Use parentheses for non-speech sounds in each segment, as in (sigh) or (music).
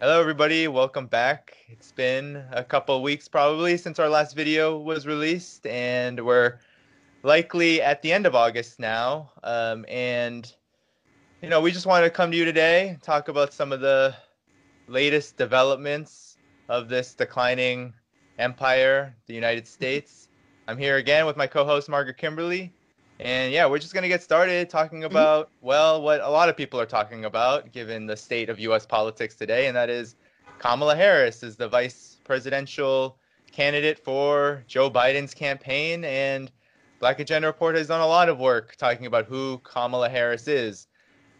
Hello, everybody. Welcome back. It's been a couple weeks probably since our last video was released, and we're likely at the end of August now. Um, and, you know, we just wanted to come to you today, talk about some of the latest developments of this declining empire, the United States. I'm here again with my co host, Margaret Kimberley. And yeah, we're just going to get started talking Mm-hmm. about, well, what a lot of people are talking about given the state of US politics today, and that is Kamala Harris is the vice presidential candidate for Joe Biden's campaign. And Black Agenda Report has done a lot of work talking about who Kamala Harris is.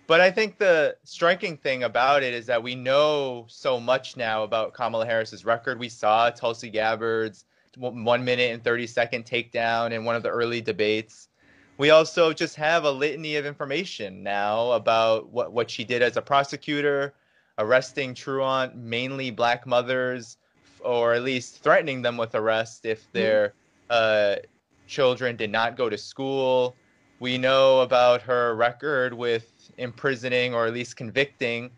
But I think the striking thing about it is that we know so much now about Kamala Harris's record. We saw Tulsi Gabbard's one minute and 30 second takedown in one of the early debates we also just have a litany of information now about what, what she did as a prosecutor, arresting truant mainly black mothers, or at least threatening them with arrest if their uh, children did not go to school. We know about her record with imprisoning or at least convicting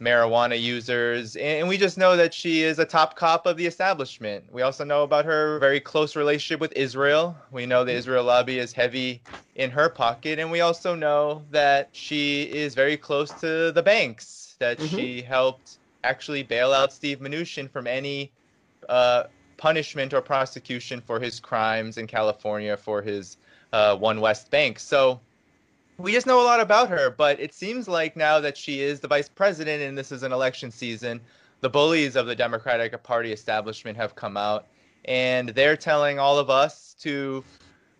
marijuana users. And we just know that she is a top cop of the establishment. We also know about her very close relationship with Israel. We know the Israel lobby is heavy in her pocket. And we also know that she is very close to the banks, that Mhm. she helped actually bail out Steve Mnuchin from any uh, punishment or prosecution for his crimes in California for his uh, One West Bank. So we just know a lot about her, but it seems like now that she is the vice president and this is an election season, the bullies of the Democratic Party establishment have come out and they're telling all of us to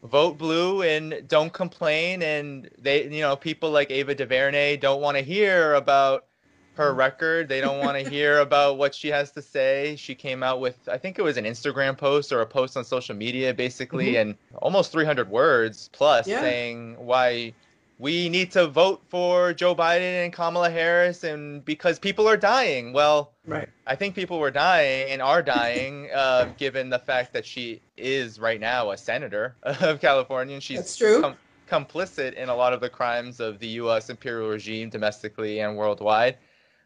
vote blue and don't complain and they you know people like Ava DuVernay don't want to hear about her record. They don't want to (laughs) hear about what she has to say. She came out with I think it was an Instagram post or a post on social media basically Mhm. and almost 300 words plus Yeah. saying why we need to vote for Joe Biden and Kamala Harris and because people are dying. Well, Right. I think people were dying and are dying, (laughs) uh, given the fact that she is right now a senator of California and she's That's true. com- complicit in a lot of the crimes of the U.S. imperial regime domestically and worldwide.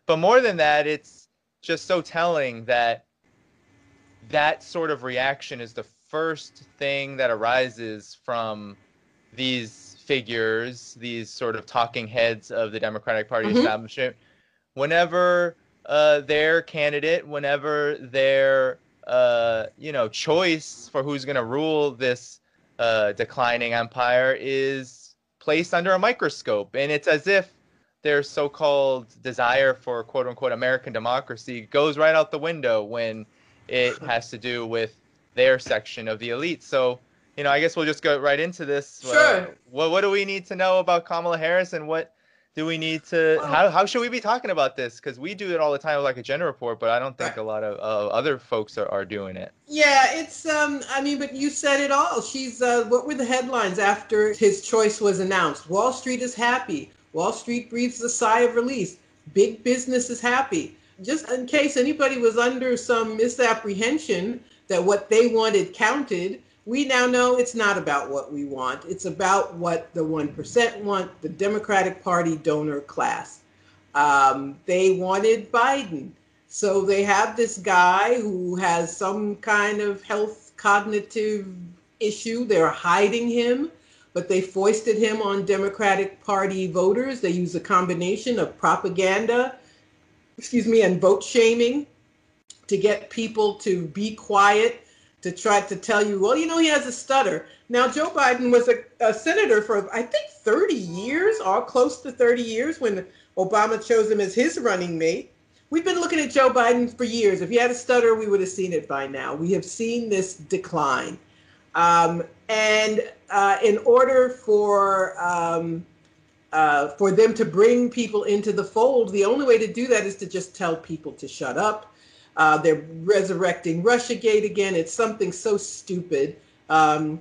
But more than that, it's just so telling that that sort of reaction is the first thing that arises from these figures, these sort of talking heads of the Democratic Party Mhm. establishment, whenever uh, their candidate, whenever their uh, you know choice for who's going to rule this uh, declining empire is placed under a microscope, and it's as if their so-called desire for quote unquote American democracy goes right out the window when it (laughs) has to do with their section of the elite. So, you know, I guess we'll just go right into this. Uh, Sure. what what do we need to know about Kamala Harris and what do we need to Well- how how should we be talking about this? Because we do it all the time with Black Agenda Report, but I don't think Right. a lot of uh, other folks are, are doing it. Yeah, it's um I mean, but you said it all. She's uh what were the headlines after his choice was announced? Wall Street is happy. Wall Street breathes a sigh of release. Big business is happy. Just in case anybody was under some misapprehension that what they wanted counted, we now know it's not about what we want. It's about what the 1% want, the Democratic Party donor class. Um, they wanted Biden. So they have this guy who has some kind of health cognitive issue. They're hiding him, but they foisted him on Democratic Party voters. They use a combination of propaganda, excuse me, and vote shaming to get people to be quiet, to try to tell you, well, you know, he has a stutter. Now, Joe Biden was a, a senator for, I think, 30 years, or close to 30 years, when Obama chose him as his running mate. We've been looking at Joe Biden for years. If he had a stutter, we would have seen it by now. We have seen this decline. Um, and uh, in order for um, uh, for them to bring people into the fold, the only way to do that is to just tell people to shut up. Uh, they're resurrecting Russiagate again. It's something so stupid. Um,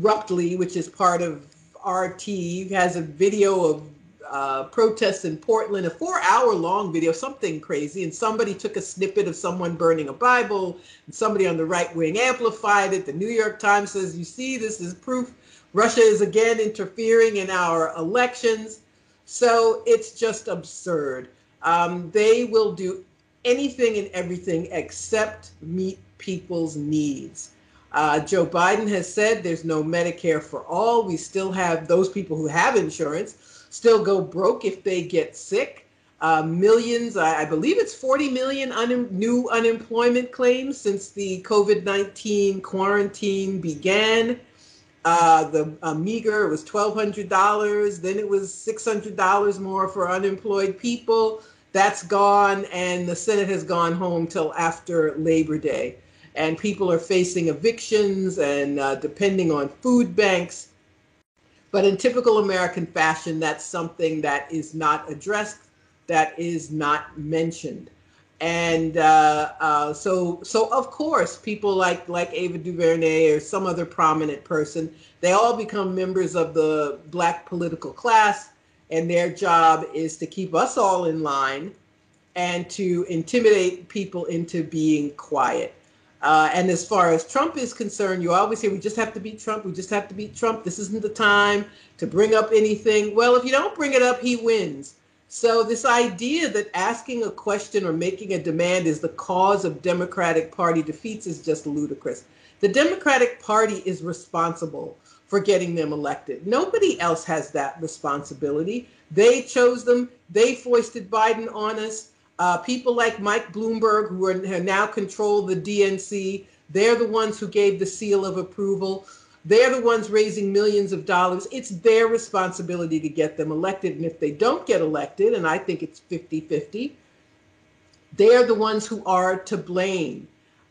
which is part of RT, has a video of uh, protests in Portland, a four hour long video, something crazy. And somebody took a snippet of someone burning a Bible, and somebody on the right wing amplified it. The New York Times says, You see, this is proof Russia is again interfering in our elections. So it's just absurd. Um, they will do anything and everything except meet people's needs. Uh, Joe Biden has said there's no Medicare for all. We still have those people who have insurance still go broke if they get sick. Uh, millions, I, I, believe it's 40 million un- new unemployment claims since the COVID 19 quarantine began. Uh, the uh, meager it was $1,200. Then it was $600 more for unemployed people. That's gone, and the Senate has gone home till after Labor Day. And people are facing evictions and uh, depending on food banks. But in typical American fashion, that's something that is not addressed that is not mentioned. And uh, uh, so, so of course, people like like Ava DuVernay or some other prominent person, they all become members of the black political class, and their job is to keep us all in line and to intimidate people into being quiet. Uh, and as far as Trump is concerned, you always say we just have to beat Trump. We just have to beat Trump. This isn't the time to bring up anything. Well, if you don't bring it up, he wins. So, this idea that asking a question or making a demand is the cause of Democratic Party defeats is just ludicrous. The Democratic Party is responsible for getting them elected. Nobody else has that responsibility. They chose them, they foisted Biden on us. Uh, people like Mike Bloomberg, who, are, now control the DNC, they're the ones who gave the seal of approval. They're the ones raising millions of dollars. It's their responsibility to get them elected. And if they don't get elected, and I think it's 50 50, they're the ones who are to blame.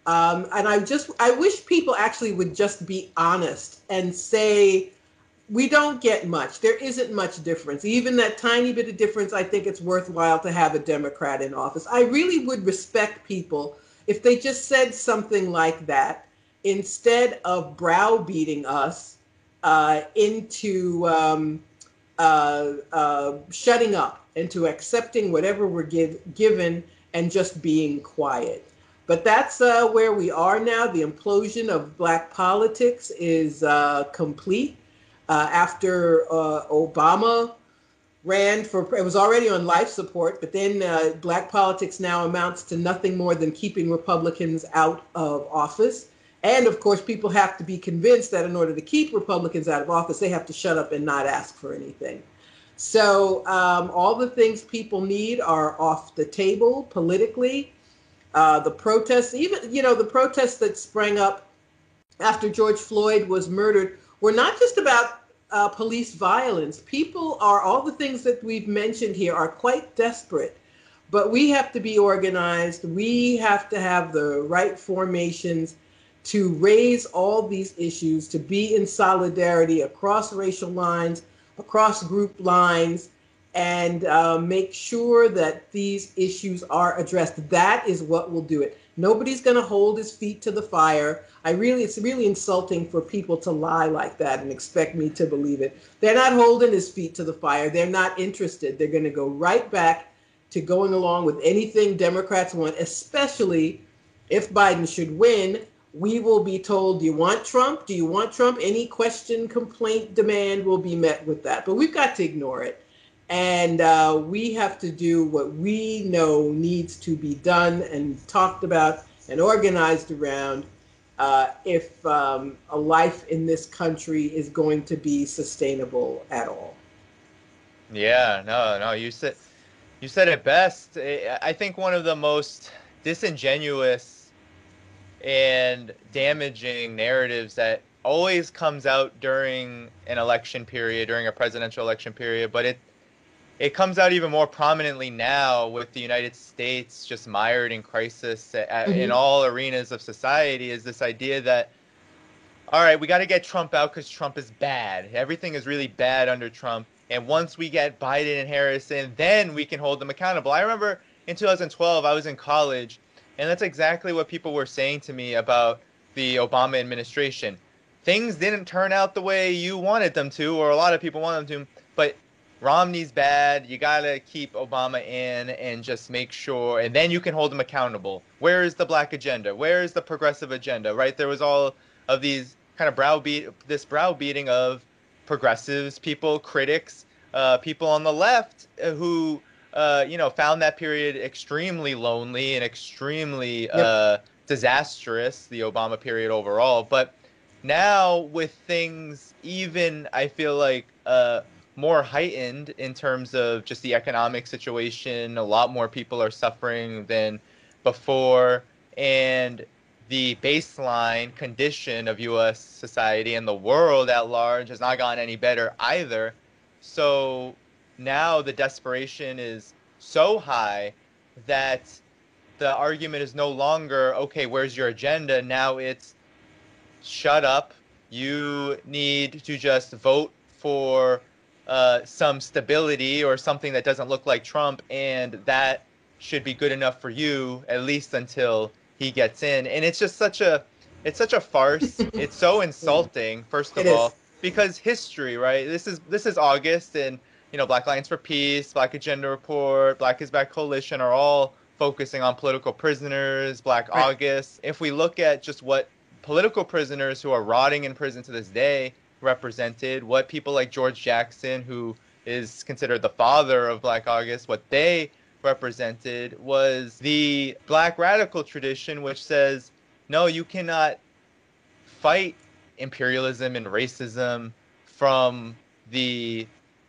Um, and I just, I wish people actually would just be honest and say, we don't get much. There isn't much difference. Even that tiny bit of difference, I think it's worthwhile to have a Democrat in office. I really would respect people if they just said something like that instead of browbeating us uh, into um, uh, uh, shutting up, into accepting whatever we're give, given and just being quiet. But that's uh, where we are now. The implosion of black politics is uh, complete. Uh, after Obama ran for it was already on life support but then uh, black politics now amounts to nothing more than keeping republicans out of office and of course, people have to be convinced that in order to keep Republicans out of office, they have to shut up and not ask for anything. So um, all the things people need are off the table politically. Uh, the protests, even you know, the protests that sprang up after George Floyd was murdered, were not just about uh, police violence. People are all the things that we've mentioned here are quite desperate. But we have to be organized. We have to have the right formations to raise all these issues, to be in solidarity across racial lines, across group lines, and uh, make sure that these issues are addressed. That is what will do it. Nobody's going to hold his feet to the fire. I really, it's really insulting for people to lie like that and expect me to believe it. They're not holding his feet to the fire. They're not interested. They're going to go right back to going along with anything Democrats want, especially if Biden should win we will be told, do you want Trump? Do you want Trump? Any question, complaint, demand will be met with that. But we've got to ignore it. And uh, we have to do what we know needs to be done and talked about and organized around uh, if um, a life in this country is going to be sustainable at all. Yeah, no, no, you said you said it best. I think one of the most disingenuous and damaging narratives that always comes out during an election period, during a presidential election period, but it it comes out even more prominently now with the United States just mired in crisis at, mm-hmm. in all arenas of society is this idea that all right, we got to get Trump out because Trump is bad. Everything is really bad under Trump. And once we get Biden and Harris in, then we can hold them accountable. I remember in 2012, I was in college and that's exactly what people were saying to me about the Obama administration. Things didn't turn out the way you wanted them to, or a lot of people wanted them to, but Romney's bad. You got to keep Obama in and just make sure, and then you can hold him accountable. Where is the black agenda? Where is the progressive agenda? Right? There was all of these kind of browbeat, this browbeating of progressives, people, critics, uh, people on the left uh, who uh, you know, found that period extremely lonely and extremely yep. uh, disastrous, the Obama period overall. But now with things even, I feel like uh, more heightened in terms of just the economic situation. A lot more people are suffering than before, and the baseline condition of U.S. society and the world at large has not gotten any better either. So now the desperation is so high that the argument is no longer okay where's your agenda now it's shut up you need to just vote for uh, some stability or something that doesn't look like trump and that should be good enough for you at least until he gets in and it's just such a it's such a farce (laughs) it's so insulting first of it all is. because history right this is this is august and you know, Black Alliance for Peace, Black Agenda Report, Black is Back Coalition are all focusing on political prisoners, Black right. August. If we look at just what political prisoners who are rotting in prison to this day represented, what people like George Jackson, who is considered the father of Black August, what they represented was the black radical tradition, which says, no, you cannot fight imperialism and racism from the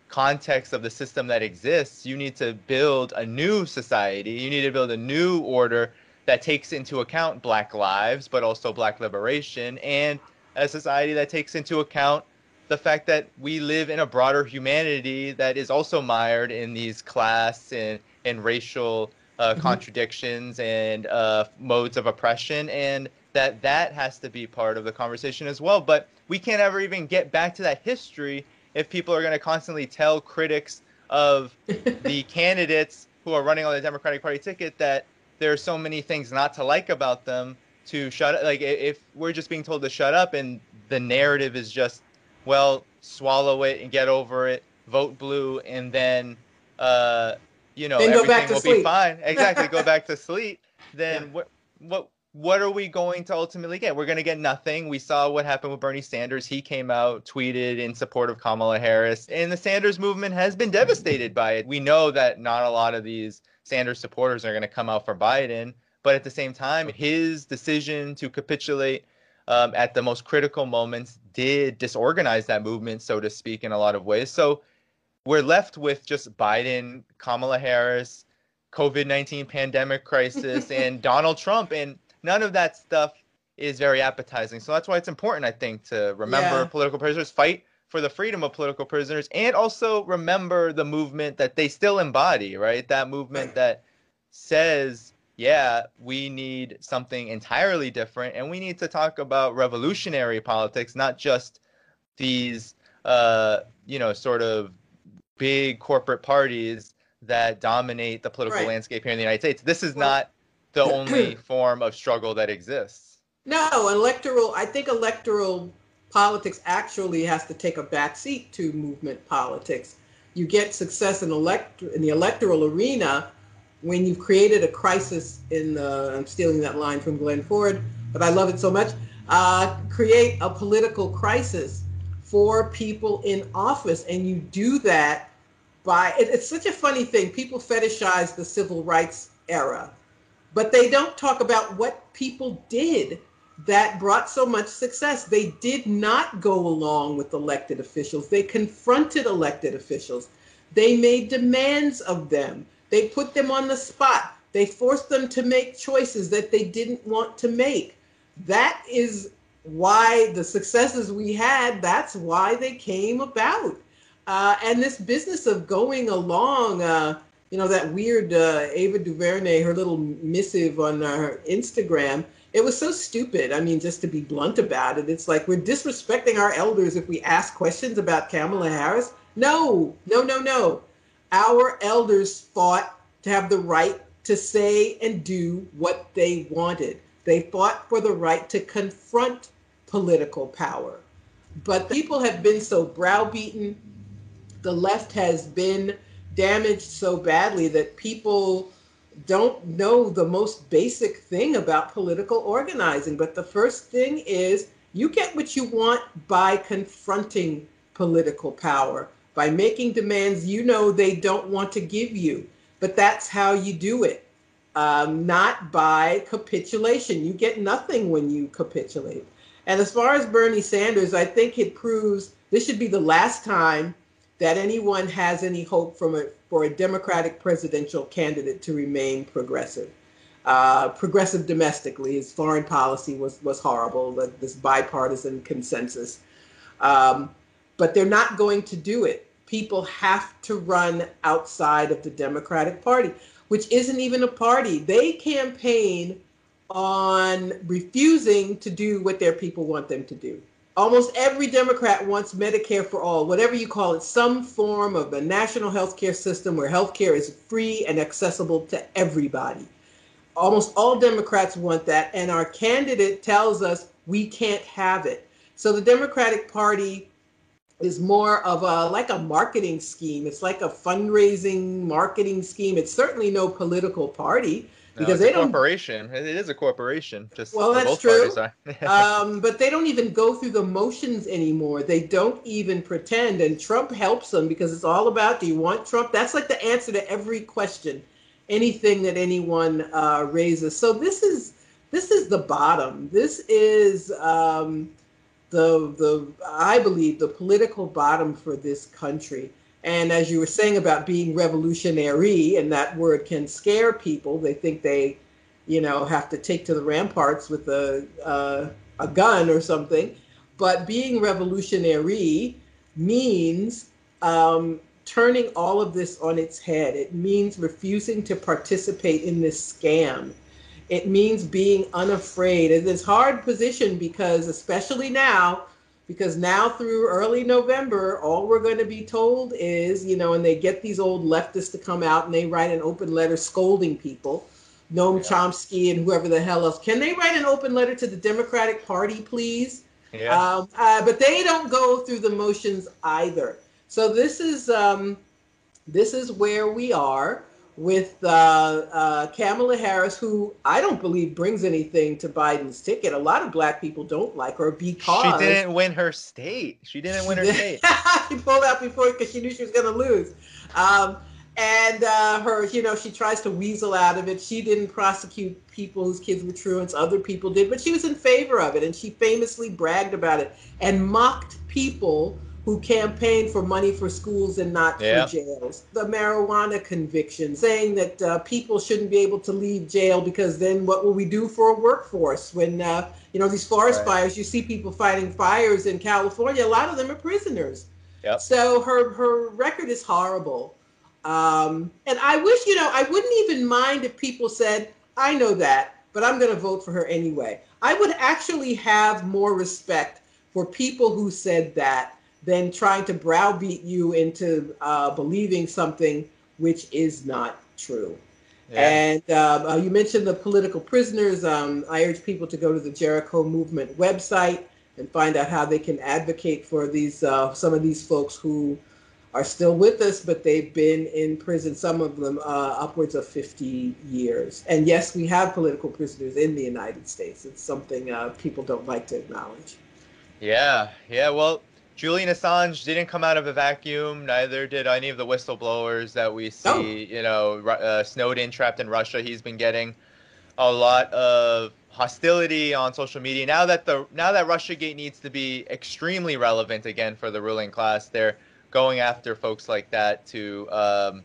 context of the system that exists, you need to build a new society. You need to build a new order that takes into account black lives, but also black liberation, and a society that takes into account the fact that we live in a broader humanity that is also mired in these class and, and racial uh, mm-hmm. contradictions and uh, modes of oppression, and that that has to be part of the conversation as well. But we can't ever even get back to that history if people are going to constantly tell critics of (laughs) the candidates who are running on the Democratic Party ticket that there are so many things not to like about them to shut up. Like if we're just being told to shut up and the narrative is just, well, swallow it and get over it, vote blue, and then, uh, you know, then everything will sleep. be fine. Exactly, go back to (laughs) sleep. Then yeah. what? What? what are we going to ultimately get? We're going to get nothing. We saw what happened with Bernie Sanders. He came out, tweeted in support of Kamala Harris, and the Sanders movement has been devastated by it. We know that not a lot of these Sanders supporters are going to come out for Biden, but at the same time, his decision to capitulate um, at the most critical moments did disorganize that movement, so to speak, in a lot of ways. So we're left with just Biden, Kamala Harris, COVID 19 pandemic crisis, (laughs) and Donald Trump. And none of that stuff is very appetizing. So that's why it's important, I think, to remember yeah. political prisoners, fight for the freedom of political prisoners, and also remember the movement that they still embody, right? That movement (clears throat) that says, yeah, we need something entirely different, and we need to talk about revolutionary politics, not just these, uh, you know, sort of big corporate parties that dominate the political right. landscape here in the United States. This is well, not the (clears throat) only form of struggle that exists. No, electoral. I think electoral politics actually has to take a backseat to movement politics. You get success in elect in the electoral arena when you've created a crisis in the. I'm stealing that line from Glen Ford, but I love it so much. Uh, create a political crisis for people in office, and you do that by. It, it's such a funny thing. People fetishize the civil rights era but they don't talk about what people did that brought so much success. They did not go along with elected officials. They confronted elected officials. They made demands of them. They put them on the spot. They forced them to make choices that they didn't want to make. That is why the successes we had, that's why they came about. Uh, and this business of going along, uh, you know, that weird uh, Ava DuVernay, her little missive on her Instagram. It was so stupid. I mean, just to be blunt about it, it's like we're disrespecting our elders if we ask questions about Kamala Harris. No, no, no, no. Our elders fought to have the right to say and do what they wanted. They fought for the right to confront political power. But people have been so browbeaten. The left has been damaged so badly that people don't know the most basic thing about political organizing. But the first thing is you get what you want by confronting political power, by making demands you know they don't want to give you. but that's how you do it. Um, not by capitulation. You get nothing when you capitulate. And as far as Bernie Sanders, I think it proves this should be the last time that anyone has any hope from a, for a Democratic presidential candidate to remain progressive. Uh, progressive domestically, his foreign policy was was horrible. This bipartisan consensus, um, but they're not going to do it. People have to run outside of the Democratic Party, which isn't even a party. They campaign on refusing to do what their people want them to do almost every Democrat wants Medicare for all, whatever you call it, some form of a national health care system where health care is free and accessible to everybody. Almost all Democrats want that, and our candidate tells us we can't have it. So the Democratic Party is more of a like a marketing scheme. It's like a fundraising marketing scheme. It's certainly no political party because no, they don't corporation. It is a corporation. Just well, that's true. (laughs) um, but they don't even go through the motions anymore. They don't even pretend, and Trump helps them because it's all about: Do you want Trump? That's like the answer to every question, anything that anyone uh, raises. So this is this is the bottom. This is um, the the I believe the political bottom for this country. And as you were saying about being revolutionary, and that word can scare people, they think they, you know, have to take to the ramparts with a uh, a gun or something. But being revolutionary means um, turning all of this on its head. It means refusing to participate in this scam. It means being unafraid. It's this hard position because, especially now, because now through early November, all we're going to be told is, you know, and they get these old leftists to come out and they write an open letter scolding people, Noam yeah. Chomsky and whoever the hell else. Can they write an open letter to the Democratic Party, please? Yeah. Um, uh, but they don't go through the motions either. So this is um, this is where we are with uh, uh, Kamala Harris, who I don't believe brings anything to Biden's ticket. A lot of black people don't like her because she didn't win her state. She didn't win her (laughs) state. she pulled out before because she knew she was going to lose. Um, and uh, her, you know, she tries to weasel out of it. She didn't prosecute people whose kids were truants. Other people did, but she was in favor of it, and she famously bragged about it and mocked people who campaigned for money for schools and not yeah. for jails. The marijuana conviction, saying that uh, people shouldn't be able to leave jail because then what will we do for a workforce when uh, you know these forest right. fires? You see people fighting fires in California. A lot of them are prisoners. Yep. So her her record is horrible. Um, and I wish you know I wouldn't even mind if people said I know that, but I'm going to vote for her anyway. I would actually have more respect for people who said that than trying to browbeat you into uh, believing something which is not true. Yeah. And um, uh, you mentioned the political prisoners. Um, I urge people to go to the Jericho Movement website and find out how they can advocate for these uh, some of these folks who are still with us, but they've been in prison, some of them uh, upwards of 50 years. And yes, we have political prisoners in the United States. It's something uh, people don't like to acknowledge. Yeah, yeah. Well, Julian Assange didn't come out of a vacuum. Neither did any of the whistleblowers that we see. Oh. You know, uh, Snowden trapped in Russia. He's been getting a lot of hostility on social media now that the now that RussiaGate needs to be extremely relevant again for the ruling class. They're going after folks like that to um,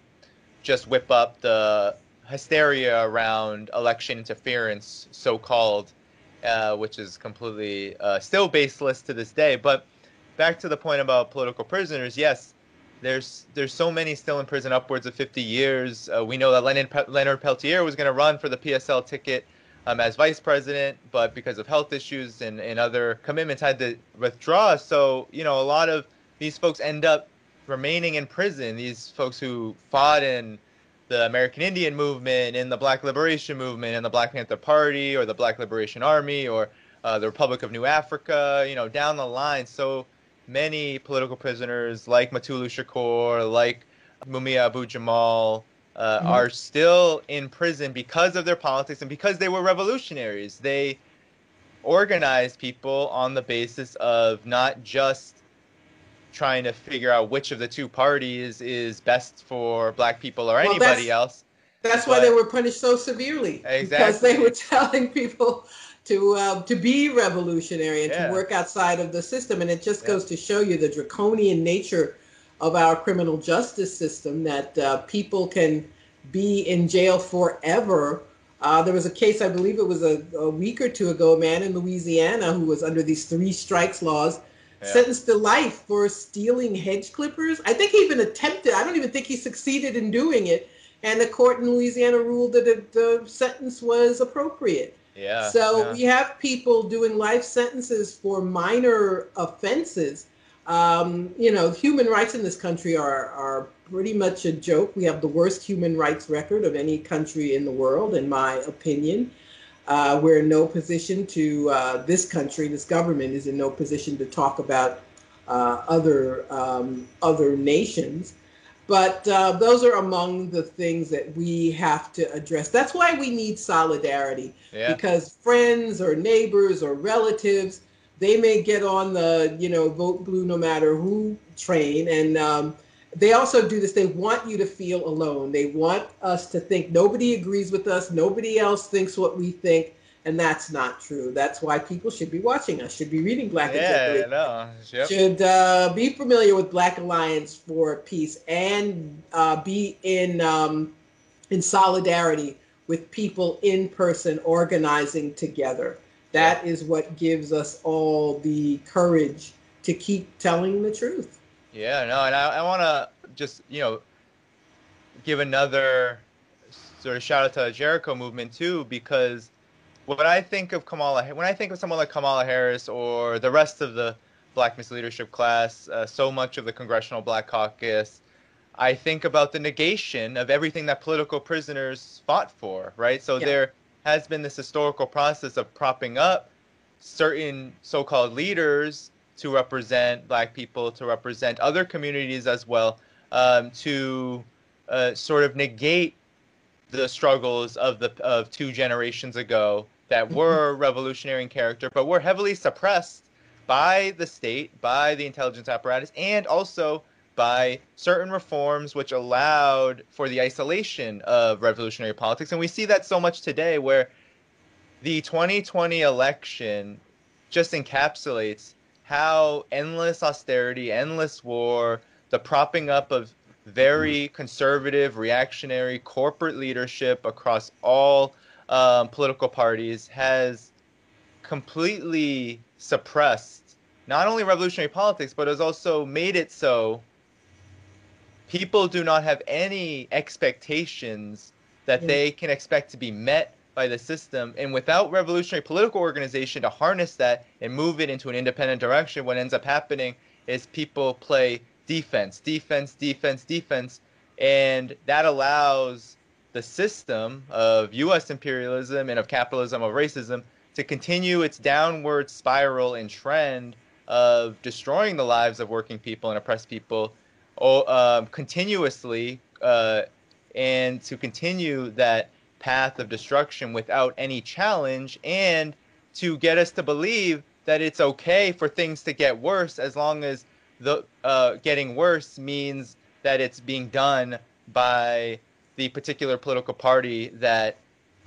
just whip up the hysteria around election interference, so called, uh, which is completely uh, still baseless to this day. But back to the point about political prisoners, yes, there's there's so many still in prison, upwards of 50 years. Uh, we know that Leonard, Leonard Peltier was going to run for the PSL ticket um, as vice president, but because of health issues and, and other commitments, had to withdraw. So you know, a lot of these folks end up remaining in prison. These folks who fought in the American Indian movement, in the Black Liberation movement, in the Black Panther Party, or the Black Liberation Army, or uh, the Republic of New Africa. You know, down the line. So many political prisoners like Mutulu Shakur, like Mumia Abu Jamal, uh, mm-hmm. are still in prison because of their politics and because they were revolutionaries. They organized people on the basis of not just trying to figure out which of the two parties is best for black people or well, anybody else. That's but, why they were punished so severely. Exactly. Because they were (laughs) telling people to uh, to be revolutionary and yeah. to work outside of the system. And it just yeah. goes to show you the draconian nature of our criminal justice system that uh, people can be in jail forever. Uh, there was a case, I believe it was a, a, week or two ago, a man in Louisiana who was under these three strikes laws, yeah. sentenced to life for stealing hedge clippers. I think he even attempted, I don't even think he succeeded in doing it. And the court in Louisiana ruled that it, the sentence was appropriate. Yeah. So yeah. we have people doing life sentences for minor offenses. Um, you know, human rights in this country are are pretty much a joke. We have the worst human rights record of any country in the world, in my opinion. Uh, we're in no position to uh, this country, this government is in no position to talk about uh, other um, other nations. But uh, those are among the things that we have to address. That's why we need solidarity yeah. because friends or neighbors or relatives, they may get on the, you know, vote blue no matter who train. And um, they also do this. They want you to feel alone. They want us to think nobody agrees with us, nobody else thinks what we think and that's not true. That's why people should be watching us, should be reading Black yeah, no. yep. should uh, be familiar with Black Alliance for Peace, and uh, be in um, in solidarity with people in person organizing together. That is what gives us all the courage to keep telling the truth. Yeah, no, and I, I want to just you know give another sort of shout out to the Jericho movement too, because when I think of Kamala, when I think of someone like Kamala Harris or the rest of the Black Misleadership class, uh, so much of the Congressional Black Caucus, I think about the negation of everything that political prisoners fought for, right? So yeah. there has been this historical process of propping up certain so-called leaders to represent Black people, to represent other communities as well, um, to uh, sort of negate the struggles of the of two generations ago that mm-hmm. were revolutionary in character, but were heavily suppressed by the state, by the intelligence apparatus, and also by certain reforms which allowed for the isolation of revolutionary politics. And we see that so much today, where the 2020 election just encapsulates how endless austerity, endless war, the propping up of very conservative, reactionary corporate leadership across all um, political parties has completely suppressed not only revolutionary politics, but has also made it so people do not have any expectations that they can expect to be met by the system. And without revolutionary political organization to harness that and move it into an independent direction, what ends up happening is people play defense, defense, defense, defense. And that allows the system of U.S. imperialism and of capitalism, of racism, to continue its downward spiral and trend of destroying the lives of working people and oppressed people um, continuously, uh, and to continue that path of destruction without any challenge, and to get us to believe that it's okay for things to get worse as long as the uh, getting worse means that it's being done by the particular political party that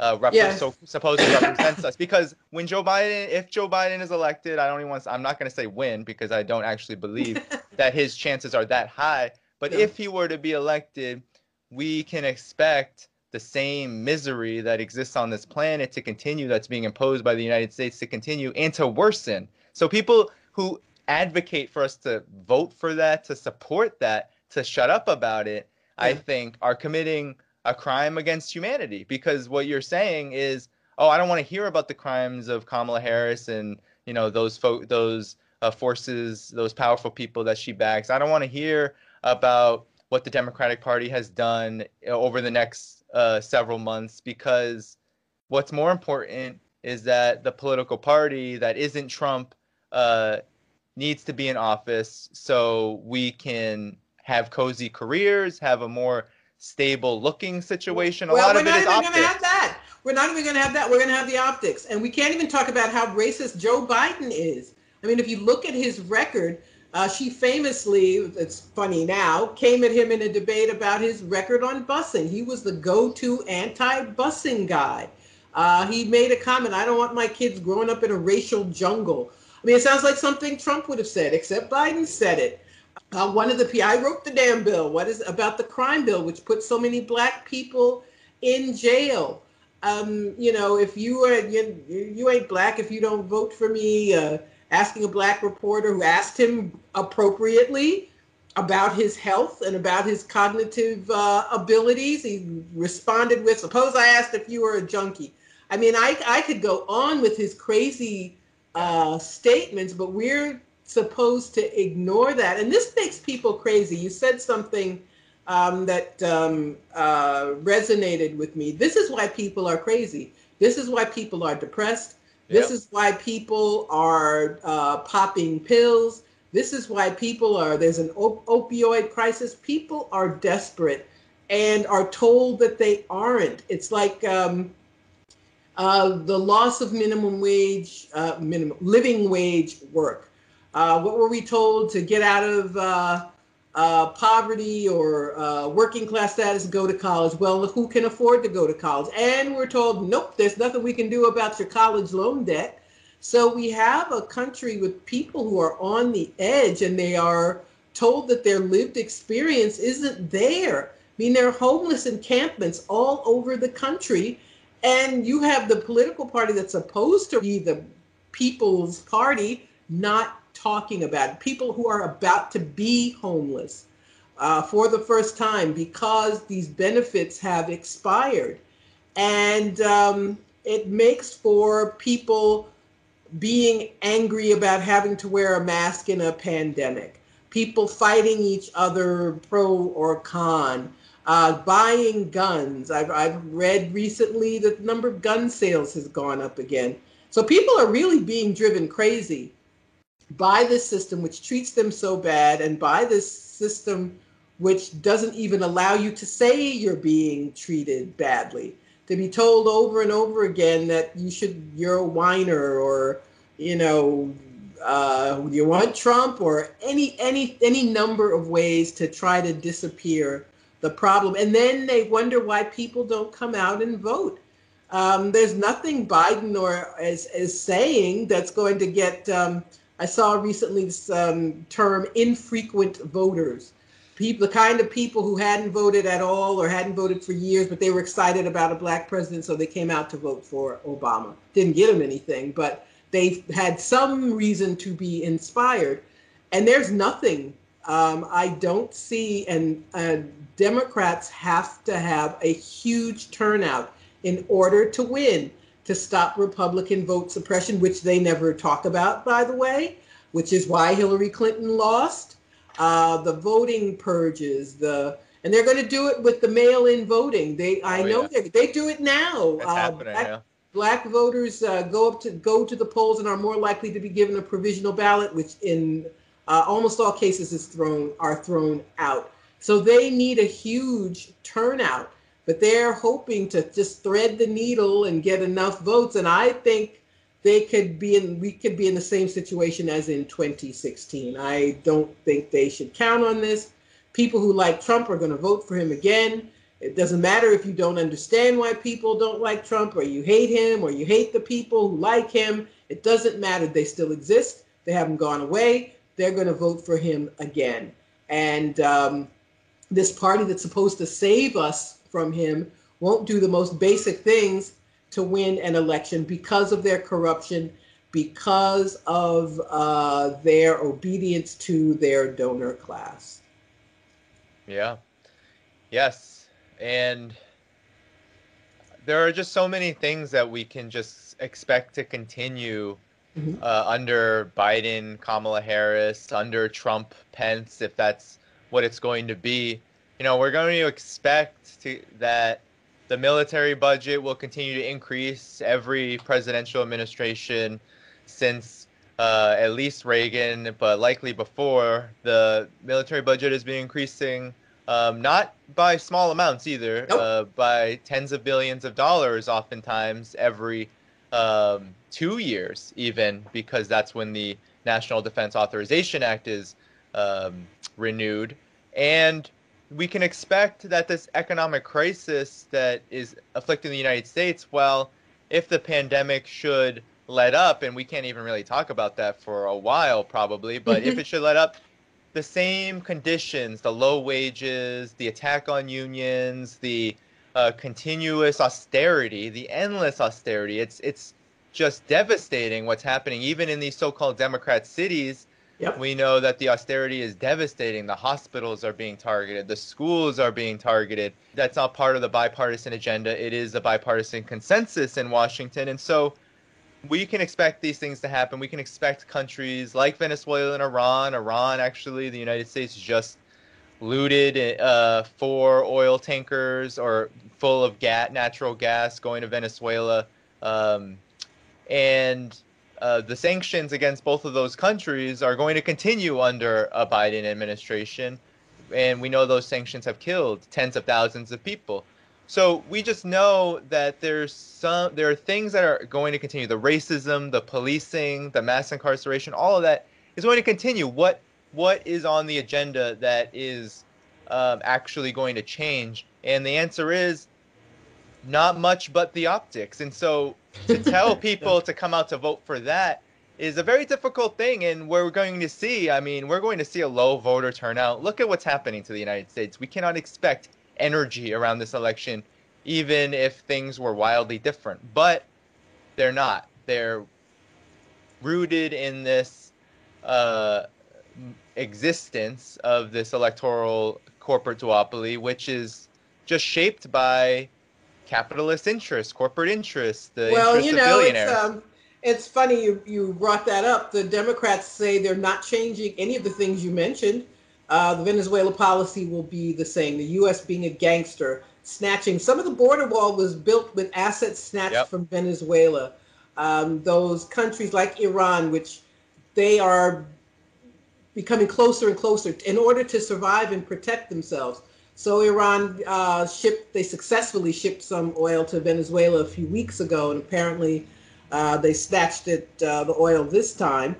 uh, rep- yes. so supposedly represents us. Because when Joe Biden, if Joe Biden is elected, I don't even want. To, I'm not going to say win because I don't actually believe (laughs) that his chances are that high. But yeah. if he were to be elected, we can expect the same misery that exists on this planet to continue, that's being imposed by the United States to continue and to worsen. So people who advocate for us to vote for that, to support that, to shut up about it, I think, are committing a crime against humanity. Because what you're saying is, oh, I don't want to hear about the crimes of Kamala Harris and you know those fo- those uh, forces, those powerful people that she backs. I don't want to hear about what the Democratic Party has done uh, over the next uh, several months. Because what's more important is that the political party that isn't Trump uh, needs to be in office so we can have cozy careers, have a more stable looking situation. A well, lot of it is optics. We're not even going to have that. We're not even going to have that. We're going to have the optics. And we can't even talk about how racist Joe Biden is. I mean, if you look at his record, Uh, she famously, it's funny now, came at him in a debate about his record on busing. He was the go to anti busing guy. Uh, he made a comment I don't want my kids growing up in a racial jungle. Mean, it sounds like something Trump would have said, except Biden said it. Uh, one of the PI wrote the damn bill. What is about the crime bill, which puts so many black people in jail? Um, you know, if you are you, you ain't black if you don't vote for me. Uh, asking a black reporter who asked him appropriately about his health and about his cognitive uh, abilities. He responded with, "Suppose I asked if you were a junkie." I mean, I I could go on with his crazy uh, statements, but we're supposed to ignore that. And this makes people crazy. You said something um, that um, uh, resonated with me. This is why people are crazy. This is why people are depressed. This yep. is why people are uh, popping pills. This is why people are, there's an op- opioid crisis. People are desperate and are told that they aren't. It's like, um, uh, the loss of minimum wage, uh, minimum living wage work. Uh, what were we told to get out of uh, uh, poverty or uh, working class status and go to college? Well, who can afford to go to college? And we're told, nope, there's nothing we can do about your college loan debt. So we have a country with people who are on the edge and they are told that their lived experience isn't there. I mean, there are homeless encampments all over the country and you have the political party that's supposed to be the people's party not talking about it. People who are about to be homeless uh, for the first time because these benefits have expired. And um, it makes for people being angry about having to wear a mask in a pandemic, people fighting each other pro or con uh, buying guns. I've, I've read recently that the number of gun sales has gone up again. So people are really being driven crazy by this system, which treats them so bad, and by this system, which doesn't even allow you to say you're being treated badly. To be told over and over again that you should, you're a whiner, or you know, uh, you want Trump, or any any any number of ways to try to disappear the problem. And then they wonder why people don't come out and vote. Um, there's nothing Biden or is, is saying that's going to get. Um, I saw recently this um, term infrequent voters. People, the kind of people who hadn't voted at all or hadn't voted for years, but they were excited about a black president, so they came out to vote for Obama. Didn't get him anything, but they had some reason to be inspired. And there's nothing um, I don't see, and uh, Democrats have to have a huge turnout in order to win, to stop Republican vote suppression, which they never talk about, by the way, which is why Hillary Clinton lost. Uh, the voting purges, the and they're going to do it with the mail-in voting. They, I oh, know yeah. they they do it now. Uh, black, yeah. black, voters uh, go up to go to the polls and are more likely to be given a provisional ballot, which in uh, almost all cases is thrown are thrown out. So they need a huge turnout, but they're hoping to just thread the needle and get enough votes. And I think they could be in we could be in the same situation as in 2016. I don't think they should count on this. People who like Trump are going to vote for him again. It doesn't matter if you don't understand why people don't like Trump or you hate him or you hate the people who like him. It doesn't matter. They still exist. They haven't gone away they're going to vote for him again. And um, this party that's supposed to save us from him won't do the most basic things to win an election because of their corruption, because of uh, their obedience to their donor class. Yeah. Yes. And there are just so many things that we can just expect to continue mm-hmm. uh, under Biden, Kamala Harris, under Trump, Pence, if that's what it's going to be. You know, we're going to expect to, that the military budget will continue to increase every presidential administration since uh, at least Reagan, but likely before. The military budget has been increasing, um, not by small amounts either, nope. uh, by tens of billions of dollars, oftentimes every um, two years, even because that's when the National Defense Authorization Act is um, renewed, and we can expect that this economic crisis that is afflicting the United States, well, if the pandemic should let up, and we can't even really talk about that for a while probably, but if (laughs) it should let up, the same conditions, the low wages, the attack on unions, the uh, continuous austerity, the endless austerity, it's it's just devastating what's happening even in these so-called democrat cities Yep. We know that the austerity is devastating. The hospitals are being targeted. The schools are being targeted. That's not part of the bipartisan agenda. It is a bipartisan consensus in Washington. And so we can expect these things to happen. We can expect countries like Venezuela and Iran. Iran, actually, the United States just looted uh, four oil tankers or full of gas, natural gas going to Venezuela. Um, and uh, the sanctions against both of those countries are going to continue under a Biden administration. And we know those sanctions have killed tens of thousands of people. So we just know that there's some there are things that are going to continue. The racism, the policing, the mass incarceration, all of that is going to continue. What what is on the agenda that is um, actually going to change? And the answer is not much but the optics. And so to (laughs) tell people to come out to vote for that is a very difficult thing and we're going to see i mean we're going to see a low voter turnout. Look at what's happening to the united states. We cannot expect energy around this election even if things were wildly different. But they're not. They're rooted in this uh, existence of this electoral corporate duopoly which is just shaped by capitalist interests, corporate interests, the well, interests you know, of billionaires. It's, um, it's funny you, you brought that up. The Democrats say they're not changing any of the things you mentioned. Uh, the Venezuela policy will be the same. The U.S. being a gangster, snatching some of the border wall was built with assets snatched yep. from Venezuela. Um, those countries like Iran, which they are becoming closer and closer in order to survive and protect themselves. So Iran uh, shipped, they successfully shipped some oil to Venezuela a few weeks ago, and apparently uh, they snatched it, uh, the oil this time.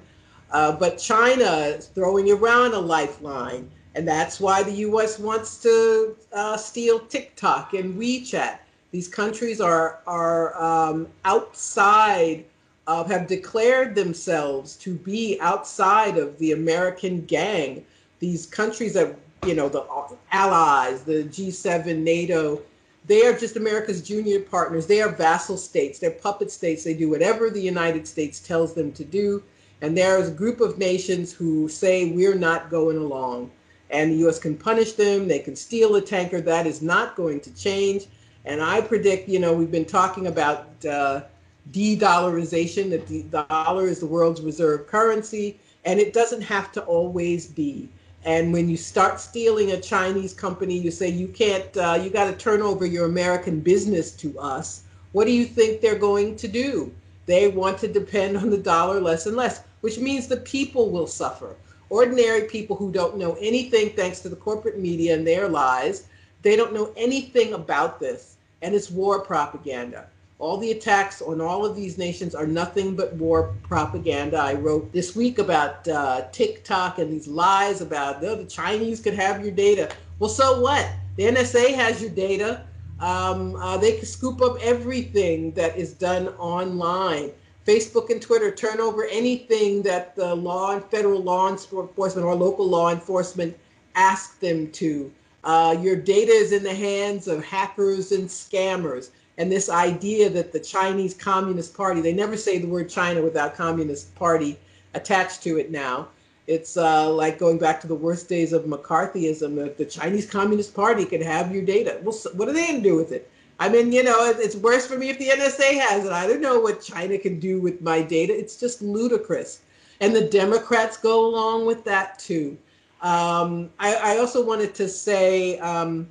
Uh, but China is throwing Iran a lifeline, and that's why the U.S. wants to uh, steal TikTok and WeChat. These countries are are um, outside of, have declared themselves to be outside of the American gang. These countries that you know, the allies, the G7, NATO, they are just America's junior partners. They are vassal states. They're puppet states. They do whatever the United States tells them to do. And there is a group of nations who say we're not going along. And the U.S. can punish them. They can steal a tanker. That is not going to change. And I predict, you know, we've been talking about uh, de-dollarization, that the dollar is the world's reserve currency, and it doesn't have to always be. And when you start stealing a Chinese company, you say you can't, uh, you got to turn over your American business to us. What do you think they're going to do? They want to depend on the dollar less and less, which means the people will suffer. Ordinary people who don't know anything thanks to the corporate media and their lies, they don't know anything about this. And it's war propaganda. All the attacks on all of these nations are nothing but war propaganda. I wrote this week about uh, TikTok and these lies about oh, the Chinese could have your data. Well, so what? The NSA has your data. Um, uh, they can scoop up everything that is done online. Facebook and Twitter turn over anything that the law and federal law enforcement or local law enforcement ask them to. Uh, your data is in the hands of hackers and scammers and this idea that the Chinese Communist Party, they never say the word China without Communist Party attached to it now. It's uh, like going back to the worst days of McCarthyism. That the Chinese Communist Party could have your data. Well, what are they going to do with it? I mean, you know, it's worse for me if the NSA has it. I don't know what China can do with my data. It's just ludicrous. And the Democrats go along with that too. Um, I, I, also wanted to say um,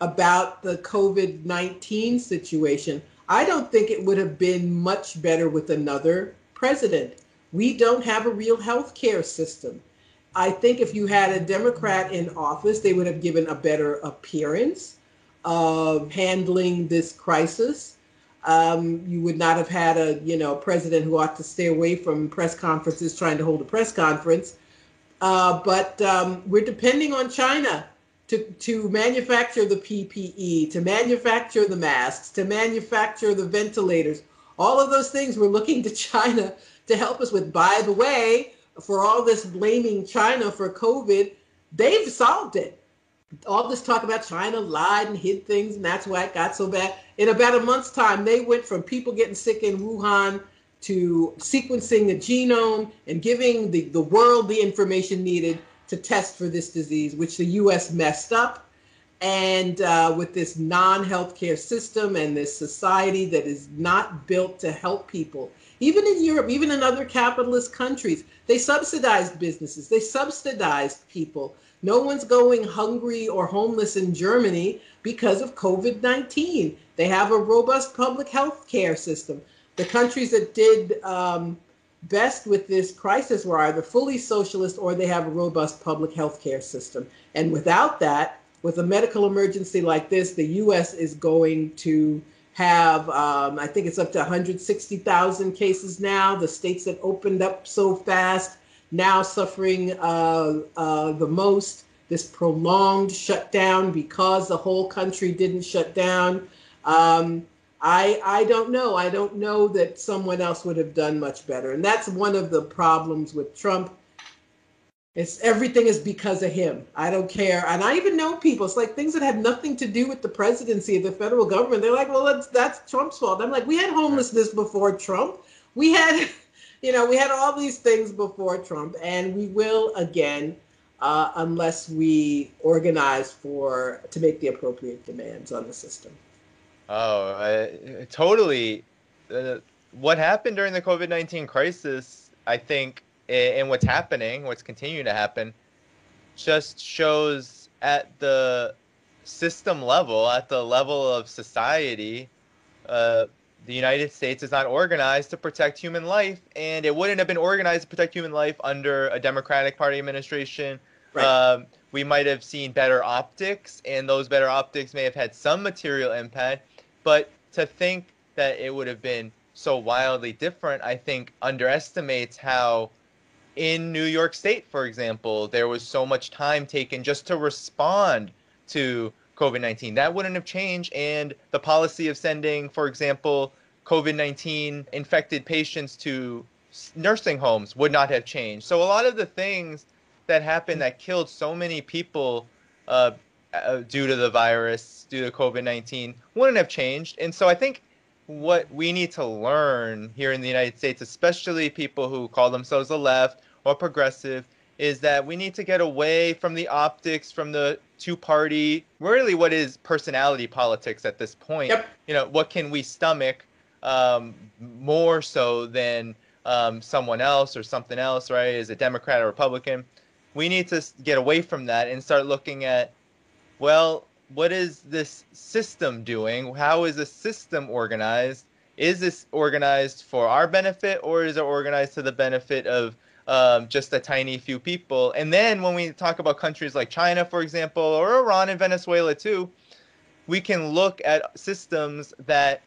about the COVID 19 situation, I don't think it would have been much better with another president. We don't have a real health care system. I think if you had a Democrat in office, they would have given a better appearance of handling this crisis. Um, you would not have had a you know president who ought to stay away from press conferences trying to hold a press conference Uh, but um, we're depending on China to, to manufacture the PPE, to manufacture the masks, to manufacture the ventilators. All of those things we're looking to China to help us with. By the way, for all this blaming China for COVID, they've solved it. All this talk about China lied and hid things, and that's why it got so bad. In about a month's time, they went from people getting sick in Wuhan to sequencing the genome and giving the, the world the information needed to test for this disease, which the US messed up. And uh, with this non healthcare system and this society that is not built to help people, even in Europe, even in other capitalist countries, they subsidized businesses, they subsidized people. No one's going hungry or homeless in Germany because of COVID 19. They have a robust public health care system. The countries that did um, best with this crisis were either fully socialist or they have a robust public health care system. And without that, with a medical emergency like this, the US is going to have, um, I think it's up to 160,000 cases now. The states that opened up so fast now suffering uh, uh, the most. This prolonged shutdown because the whole country didn't shut down. Um, I I don't know. I don't know that someone else would have done much better. And that's one of the problems with Trump. It's everything is because of him. I don't care. And I even know people. It's like things that had nothing to do with the presidency of the federal government. They're like, well, that's that's Trump's fault. I'm like, we had homelessness before Trump. We had, (laughs) you know, we had all these things before Trump, and we will again, uh, unless we organize for to make the appropriate demands on the system. Oh, I, totally. Uh, what happened during the COVID 19 crisis, I think, and what's happening, what's continuing to happen, just shows at the system level, at the level of society, uh, the United States is not organized to protect human life, and it wouldn't have been organized to protect human life under a Democratic Party administration. Right. Um, we might have seen better optics, and those better optics may have had some material impact but to think that it would have been so wildly different, I think underestimates how in New York State, for example, there was so much time taken just to respond to COVID 19. That wouldn't have changed. And the policy of sending, for example, COVID 19 infected patients to nursing homes would not have changed. So a lot of the things that happened that killed so many people uh, uh, due to the virus, due to COVID 19, wouldn't have changed. And so I think what we need to learn here in the United States, especially people who call themselves the left or progressive, is that we need to get away from the optics, from the two party, really what is personality politics at this point. Yep. You know, what can we stomach um, more so than um, someone else or something else, right? Is it Democrat or Republican? We need to get away from that and start looking at well, what is this system doing? How is the system organized? Is this organized for our benefit or is it organized to the benefit of um, just a tiny few people? And then when we talk about countries like China, for example, or Iran and Venezuela too, we can look at systems that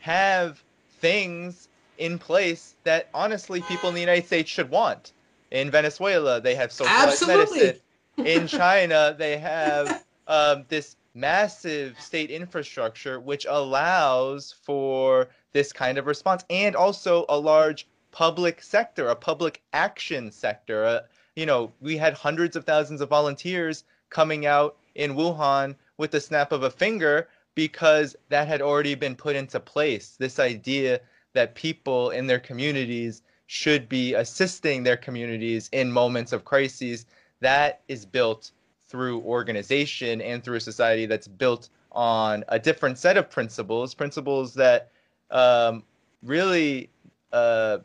have things in place that honestly people in the United States should want. In Venezuela, they have socialized Absolutely. medicine. In China, they have (laughs) um, this massive state infrastructure which allows for this kind of response and also a large public sector a public action sector. Uh, you know we had hundreds of thousands of volunteers coming out in wuhan with the snap of a finger because that had already been put into place. This idea that people in their communities should be assisting their communities in moments of crises that is built through organization and through a society that's built on a different set of principles, principles that um, really, uh,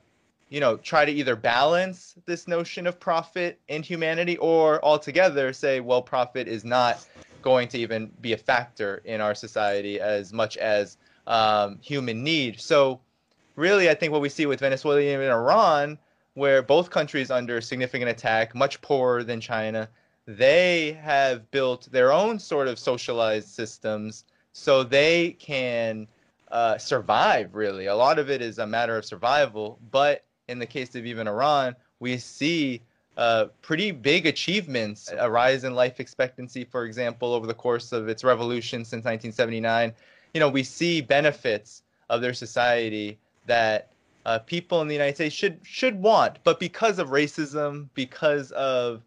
you know, try to either balance this notion of profit and humanity or altogether say, well, profit is not going to even be a factor in our society as much as um, human need. So, really, I think what we see with Venezuela and Iran, where both countries under significant attack, much poorer than China, they have built their own sort of socialized systems so they can uh, survive really a lot of it is a matter of survival but in the case of even iran we see uh, pretty big achievements, a rise in life expectancy, for example, over the course of its revolution since 1979. You know, we see benefits of their society that uh, people in the United States should should want, but because of racism, because of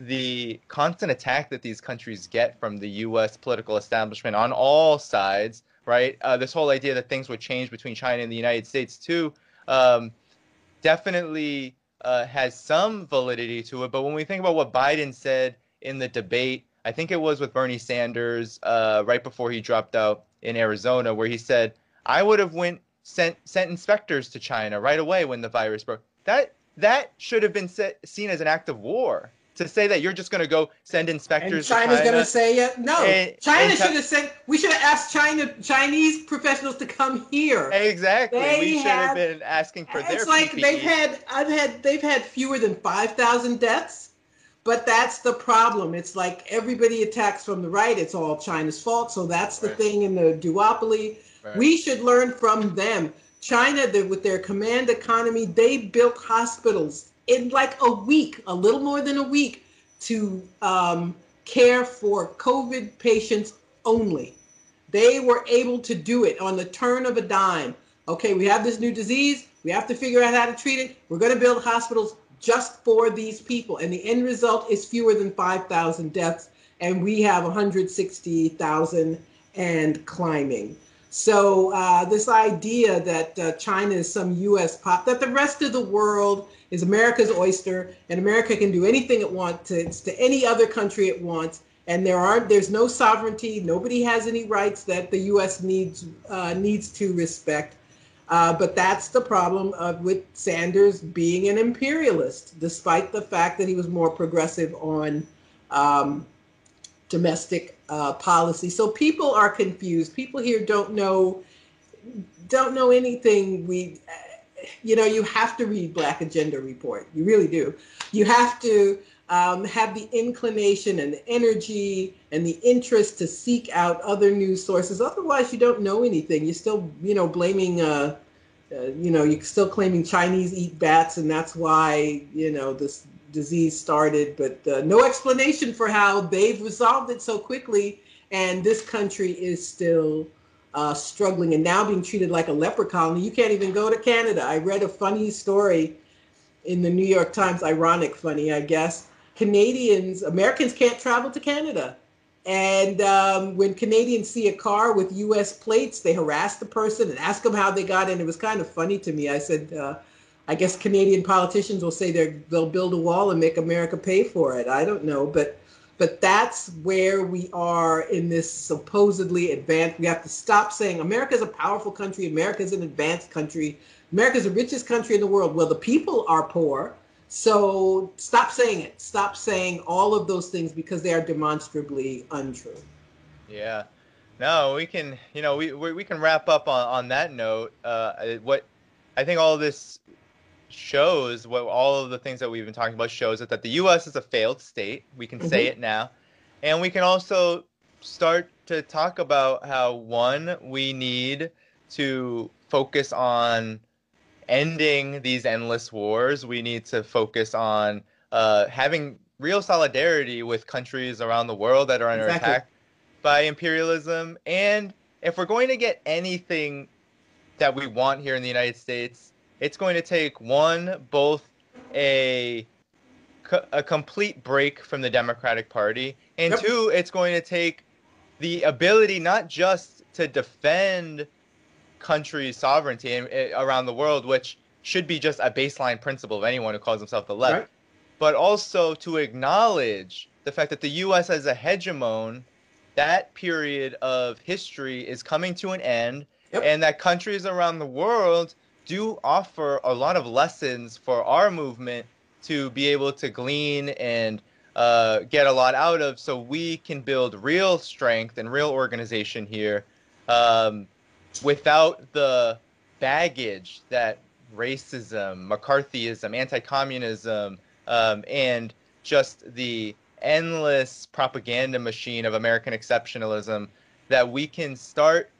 the constant attack that these countries get from the U.S. political establishment on all sides, right? Uh, this whole idea that things would change between China and the United States too, um, definitely uh, has some validity to it. But when we think about what Biden said in the debate, I think it was with Bernie Sanders uh, right before he dropped out in Arizona, where he said, "I would have went sent sent inspectors to China right away when the virus broke." That that should have been set, seen as an act of war to say that you're just going to go send inspectors. And China's China. going to say yeah, no. And, China should have sent. we should have asked China Chinese professionals to come here. Exactly. They we should have, have been asking for it's their. It's like PPE. they've had I've had they've had fewer than five thousand deaths, but that's the problem. It's like everybody attacks from the right. It's all China's fault. So that's the Right. thing in the duopoly. Right. We should learn from them. China, the, with their command economy, they built hospitals in like a week, a little more than a week, to um, care for COVID patients only. They were able to do it on the turn of a dime. Okay, we have this new disease. We have to figure out how to treat it. We're going to build hospitals just for these people. And the end result is fewer than 5,000 deaths. And we have 160,000 and climbing. So uh, this idea that uh, China is some U.S. pop, that the rest of the world is America's oyster, and America can do anything it wants to, any other country it wants, and there aren't, there's no sovereignty. Nobody has any rights that the U.S. needs uh, needs to respect. Uh, but that's the problem of, with Sanders being an imperialist, despite the fact that he was more progressive on um, domestic uh, policy. So people are confused. People here don't know don't know anything. We, you know, you have to read Black Agenda Report. You really do. You have to um, have the inclination and the energy and the interest to seek out other news sources. Otherwise, you don't know anything. You're still, you know, blaming. Uh, uh, you know, you're still claiming Chinese eat bats, and that's why you know this disease started, but uh, no explanation for how they've resolved it so quickly. And this country is still uh, struggling and now being treated like a leper colony. You can't even go to Canada. I read a funny story in the New York Times, ironic funny, I guess. Canadians, Americans can't travel to Canada. And um, when Canadians see a car with U.S. plates, they harass the person and ask them how they got in. It was kind of funny to me. I said, uh, I guess Canadian politicians will say they they'll build a wall and make America pay for it. I don't know, but but that's where we are in this supposedly advanced. We have to stop saying America is a powerful country. America is an advanced country. America is the richest country in the world. Well, the people are poor. So stop saying it. Stop saying all of those things because they are demonstrably untrue. Yeah. No, we can, you know, we we, we can wrap up on, on that note. Uh, what I think all this shows, what all of the things that we've been talking about shows it that the U.S. is a failed state. We can say Mhm. it now, and we can also start to talk about how one we need to focus on ending these endless wars. We need to focus on uh, having real solidarity with countries around the world that are under Exactly. attack by imperialism. And if we're going to get anything that we want here in the United States, it's going to take one, both a a complete break from the Democratic Party, and Yep. two, it's going to take the ability not just to defend countries' sovereignty i- eh, around the world, which should be just a baseline principle of anyone who calls himself the left, Right. but also to acknowledge the fact that the U.S. as a hegemon, that period of history is coming to an end, Yep. and that countries around the world do offer a lot of lessons for our movement to be able to glean and uh, get a lot out of so we can build real strength and real organization here um, without the baggage that racism, McCarthyism, anti communism, um, and just the endless propaganda machine of American exceptionalism that we can start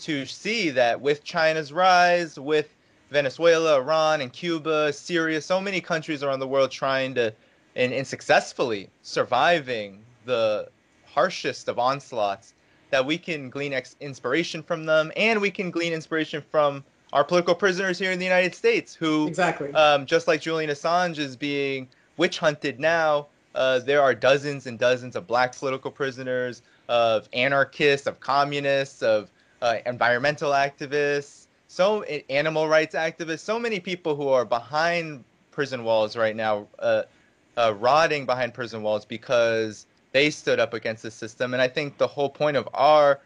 to see that with China's rise, with Venezuela, Iran, and Cuba, Syria, so many countries around the world trying to and, and successfully surviving the harshest of onslaughts, that we can glean ex- inspiration from them, and we can glean inspiration from our political prisoners here in the United States, who exactly, um, just like Julian Assange is being witch hunted now. Uh, there are dozens and dozens of black political prisoners, of anarchists, of communists, of uh, environmental activists, so animal rights activists, so many people who are behind prison walls right now, uh, uh, rotting behind prison walls because they stood up against the system. And I think the whole point of our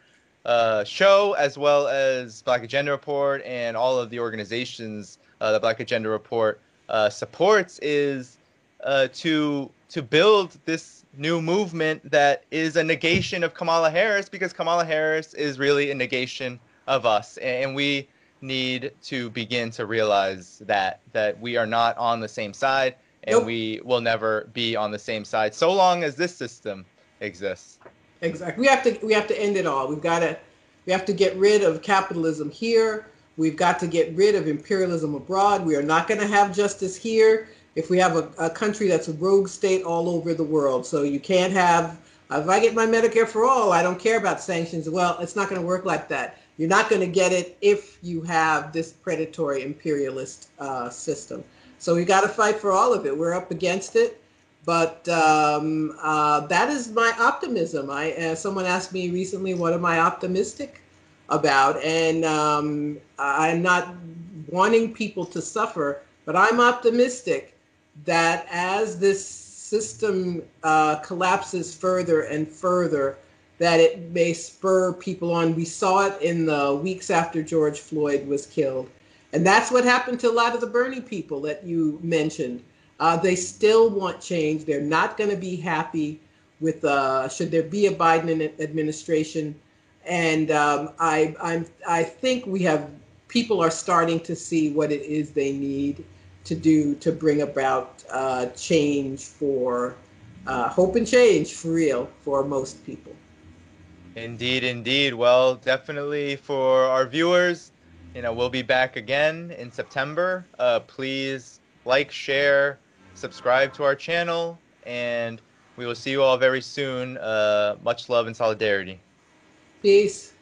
uh, show, as well as Black Agenda Report and all of the organizations uh, the Black Agenda Report uh, supports, is uh, to to build this new movement that is a negation of Kamala Harris because Kamala Harris is really a negation of us, and we need to begin to realize that that we are not on the same side and nope. we will never be on the same side so long as this system exists. Exactly we have to we have to end it all. We've got to we have to get rid of capitalism here. We've got to get rid of imperialism abroad. We are not going to have justice here if we have a, a country that's a rogue state all over the world. So you can't have if i get my medicare for all i don't care about sanctions well it's not going to work like that you're not going to get it if you have this predatory imperialist uh, system. So we got to fight for all of it. We're up against it, but um, uh, that is my optimism. I uh, someone asked me recently, "What am I optimistic about?" And um, I'm not wanting people to suffer, but I'm optimistic that as this system uh, collapses further and further, that it may spur people on. We saw it in the weeks after George Floyd was killed. And that's what happened to a lot of the Bernie people that you mentioned. Uh, they still want change. They're not going to be happy with, uh, should there be a Biden administration. And um, I, I'm, I think we have, people are starting to see what it is they need to do to bring about uh, change for, uh, hope and change for real for most people. Indeed, indeed. Well, definitely for our viewers, you know, we'll be back again in September. Uh, please like, share, subscribe to our channel, and we will see you all very soon. Uh, much love and solidarity. Peace.